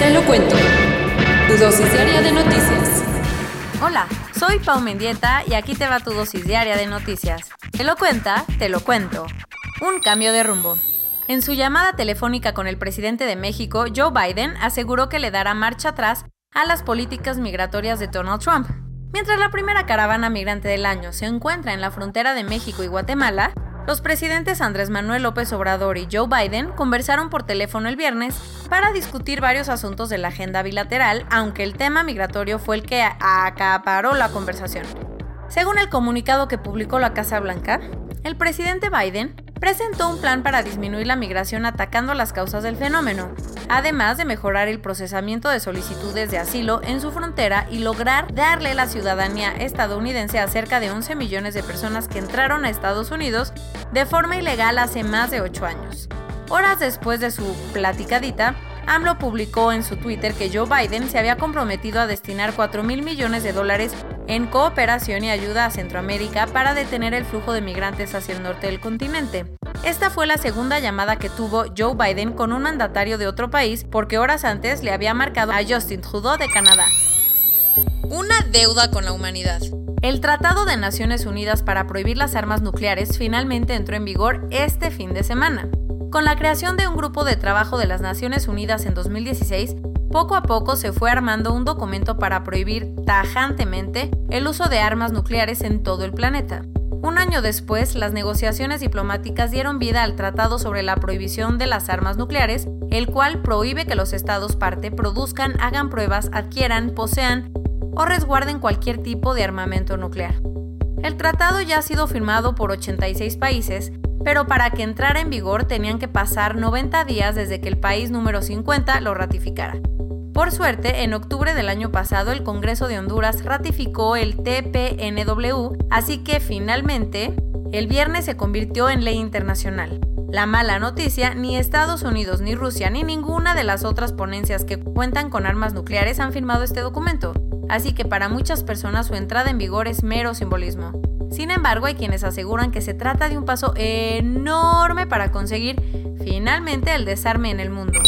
Te lo cuento. Tu dosis diaria de noticias. Hola, soy Pau Mendieta y aquí te va tu dosis diaria de noticias. Te lo cuenta, te lo cuento. Un cambio de rumbo. En su llamada telefónica con el presidente de México, Joe Biden aseguró que le dará marcha atrás a las políticas migratorias de Donald Trump. Mientras la primera caravana migrante del año se encuentra en la frontera de México y Guatemala, los presidentes Andrés Manuel López Obrador y Joe Biden conversaron por teléfono el viernes para discutir varios asuntos de la agenda bilateral, aunque el tema migratorio fue el que acaparó la conversación. Según el comunicado que publicó la Casa Blanca, el presidente Biden presentó un plan para disminuir la migración atacando las causas del fenómeno, además de mejorar el procesamiento de solicitudes de asilo en su frontera y lograr darle la ciudadanía estadounidense a cerca de 11 millones de personas que entraron a Estados Unidos de forma ilegal hace más de 8 años. Horas después de su platicadita, AMLO publicó en su Twitter que Joe Biden se había comprometido a destinar 4 mil millones de dólares en cooperación y ayuda a Centroamérica para detener el flujo de migrantes hacia el norte del continente. Esta fue la segunda llamada que tuvo Joe Biden con un mandatario de otro país porque horas antes le había marcado a Justin Trudeau de Canadá. Una deuda con la humanidad. El Tratado de Naciones Unidas para prohibir las armas nucleares finalmente entró en vigor este fin de semana. Con la creación de un grupo de trabajo de las Naciones Unidas en 2016, poco a poco se fue armando un documento para prohibir tajantemente el uso de armas nucleares en todo el planeta. Un año después, las negociaciones diplomáticas dieron vida al Tratado sobre la Prohibición de las Armas Nucleares, el cual prohíbe que los estados parte produzcan, hagan pruebas, adquieran, posean o resguarden cualquier tipo de armamento nuclear. El tratado ya ha sido firmado por 86 países pero para que entrara en vigor tenían que pasar 90 días desde que el país número 50 lo ratificara. Por suerte, en octubre del año pasado el Congreso de Honduras ratificó el TPNW, así que finalmente el viernes se convirtió en ley internacional. La mala noticia, ni Estados Unidos, ni Rusia, ni ninguna de las otras ponencias que cuentan con armas nucleares han firmado este documento, así que para muchas personas su entrada en vigor es mero simbolismo. Sin embargo, hay quienes aseguran que se trata de un paso enorme para conseguir finalmente el desarme en el mundo.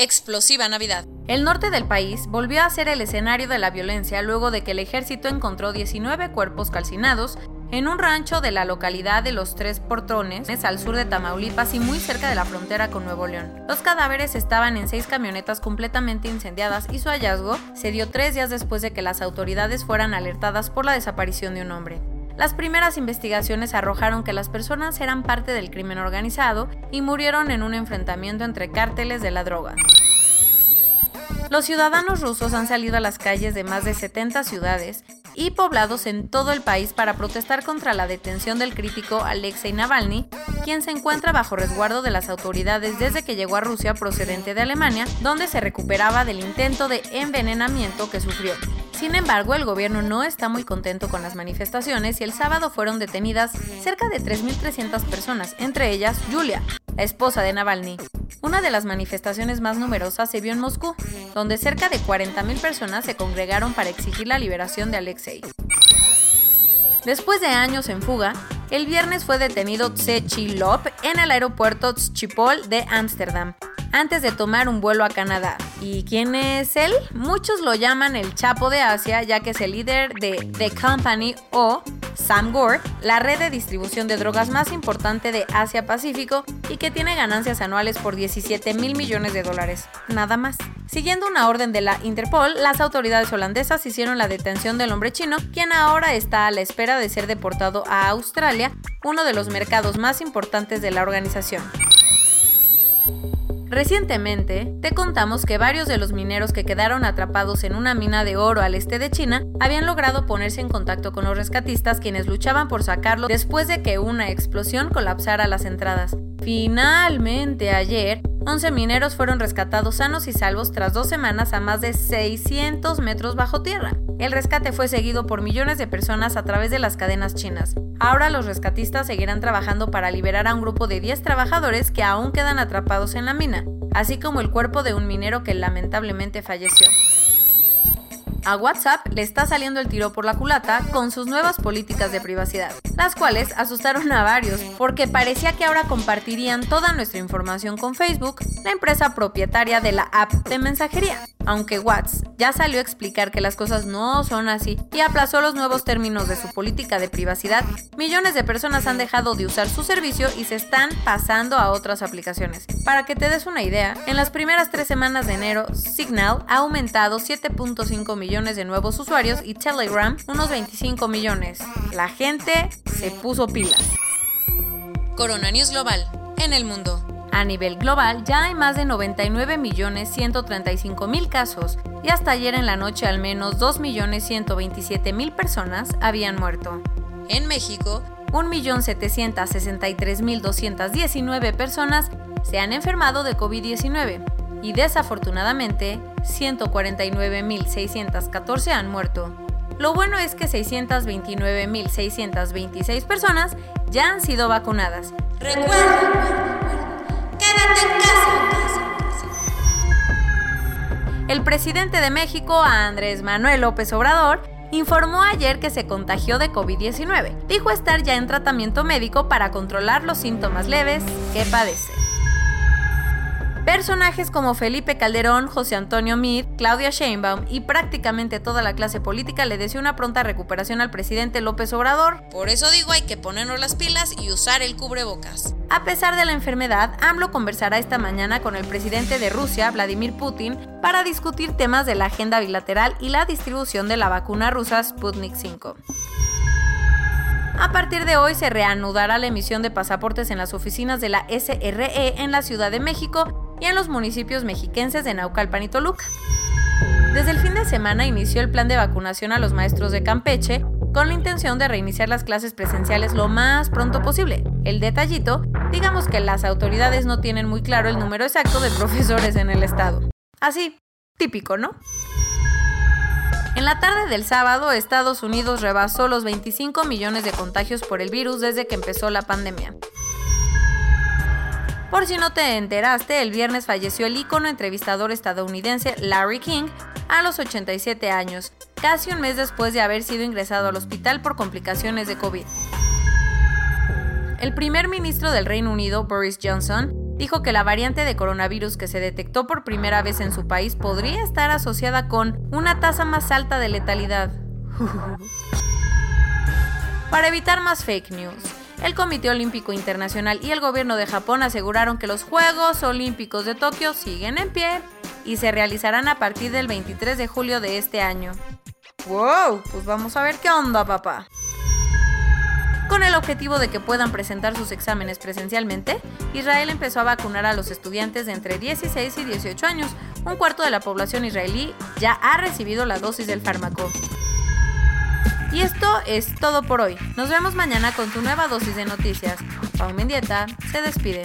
Explosiva Navidad. El norte del país volvió a ser el escenario de la violencia luego de que el ejército encontró 19 cuerpos calcinados en un rancho de la localidad de Los Tres Portones, al sur de Tamaulipas y muy cerca de la frontera con Nuevo León. Los cadáveres estaban en seis camionetas completamente incendiadas y su hallazgo se dio tres días después de que las autoridades fueran alertadas por la desaparición de un hombre. Las primeras investigaciones arrojaron que las personas eran parte del crimen organizado y murieron en un enfrentamiento entre cárteles de la droga. Los ciudadanos rusos han salido a las calles de más de 70 ciudades y poblados en todo el país para protestar contra la detención del crítico Alexei Navalny, quien se encuentra bajo resguardo de las autoridades desde que llegó a Rusia procedente de Alemania, donde se recuperaba del intento de envenenamiento que sufrió. Sin embargo, el gobierno no está muy contento con las manifestaciones y el sábado fueron detenidas cerca de 3.300 personas, entre ellas Julia, la esposa de Navalny. Una de las manifestaciones más numerosas se vio en Moscú, donde cerca de 40.000 personas se congregaron para exigir la liberación de Alexei. Después de años en fuga, el viernes fue detenido Tse Lop en el aeropuerto Schiphol de Ámsterdam, antes de tomar un vuelo a Canadá. ¿Y quién es él? Muchos lo llaman el Chapo de Asia, ya que es el líder de The Company o Sam Gore, la red de distribución de drogas más importante de Asia-Pacífico y que tiene ganancias anuales por 17 mil millones de dólares. Nada más. Siguiendo una orden de la Interpol, las autoridades holandesas hicieron la detención del hombre chino, quien ahora está a la espera de ser deportado a Australia, uno de los mercados más importantes de la organización. Recientemente, te contamos que varios de los mineros que quedaron atrapados en una mina de oro al este de China habían logrado ponerse en contacto con los rescatistas quienes luchaban por sacarlo después de que una explosión colapsara las entradas. Finalmente, ayer, 11 mineros fueron rescatados sanos y salvos tras dos semanas a más de 600 metros bajo tierra. El rescate fue seguido por millones de personas a través de las cadenas chinas. Ahora los rescatistas seguirán trabajando para liberar a un grupo de 10 trabajadores que aún quedan atrapados en la mina, así como el cuerpo de un minero que lamentablemente falleció. A WhatsApp le está saliendo el tiro por la culata con sus nuevas políticas de privacidad, las cuales asustaron a varios porque parecía que ahora compartirían toda nuestra información con Facebook, la empresa propietaria de la app de mensajería. Aunque WhatsApp ya salió a explicar que las cosas no son así y aplazó los nuevos términos de su política de privacidad, millones de personas han dejado de usar su servicio y se están pasando a otras aplicaciones. Para que te des una idea, en las primeras tres semanas de enero, Signal ha aumentado 7.5 millones de nuevos usuarios y Telegram unos 25 millones. La gente se puso pilas. Corona News Global, en el mundo. A nivel global ya hay más de 99.135.000 casos y hasta ayer en la noche al menos 2.127.000 personas habían muerto. En México, 1.763.219 personas se han enfermado de COVID-19 y desafortunadamente 149.614 han muerto. Lo bueno es que 629.626 personas ya han sido vacunadas. recuerda, El presidente de México, Andrés Manuel López Obrador, informó ayer que se contagió de COVID-19. Dijo estar ya en tratamiento médico para controlar los síntomas leves que padece. Personajes como Felipe Calderón, José Antonio Meade, Claudia Sheinbaum y prácticamente toda la clase política le deseó una pronta recuperación al presidente López Obrador. Por eso digo hay que ponernos las pilas y usar el cubrebocas. A pesar de la enfermedad, AMLO conversará esta mañana con el presidente de Rusia, Vladimir Putin, para discutir temas de la agenda bilateral y la distribución de la vacuna rusa Sputnik 5. A partir de hoy se reanudará la emisión de pasaportes en las oficinas de la SRE en la Ciudad de México los municipios mexiquenses de Naucalpan y Toluca. Desde el fin de semana inició el plan de vacunación a los maestros de Campeche con la intención de reiniciar las clases presenciales lo más pronto posible. El detallito, digamos que las autoridades no tienen muy claro el número exacto de profesores en el estado. Así, típico, ¿no? En la tarde del sábado, Estados Unidos rebasó los 25 millones de contagios por el virus desde que empezó la pandemia. Por si no te enteraste, el viernes falleció el ícono entrevistador estadounidense Larry King a los 87 años, casi un mes después de haber sido ingresado al hospital por complicaciones de COVID. El primer ministro del Reino Unido, Boris Johnson, dijo que la variante de coronavirus que se detectó por primera vez en su país podría estar asociada con una tasa más alta de letalidad. Para evitar más fake news, el Comité Olímpico Internacional y el gobierno de Japón aseguraron que los Juegos Olímpicos de Tokio siguen en pie y se realizarán a partir del 23 de julio de este año. ¡Wow! Pues vamos a ver qué onda, papá. Con el objetivo de que puedan presentar sus exámenes presencialmente, Israel empezó a vacunar a los estudiantes de entre 16 y 18 años. Un cuarto de la población israelí ya ha recibido la dosis del fármaco. Y esto es todo por hoy. Nos vemos mañana con tu nueva dosis de noticias. Pau Mendieta se despide.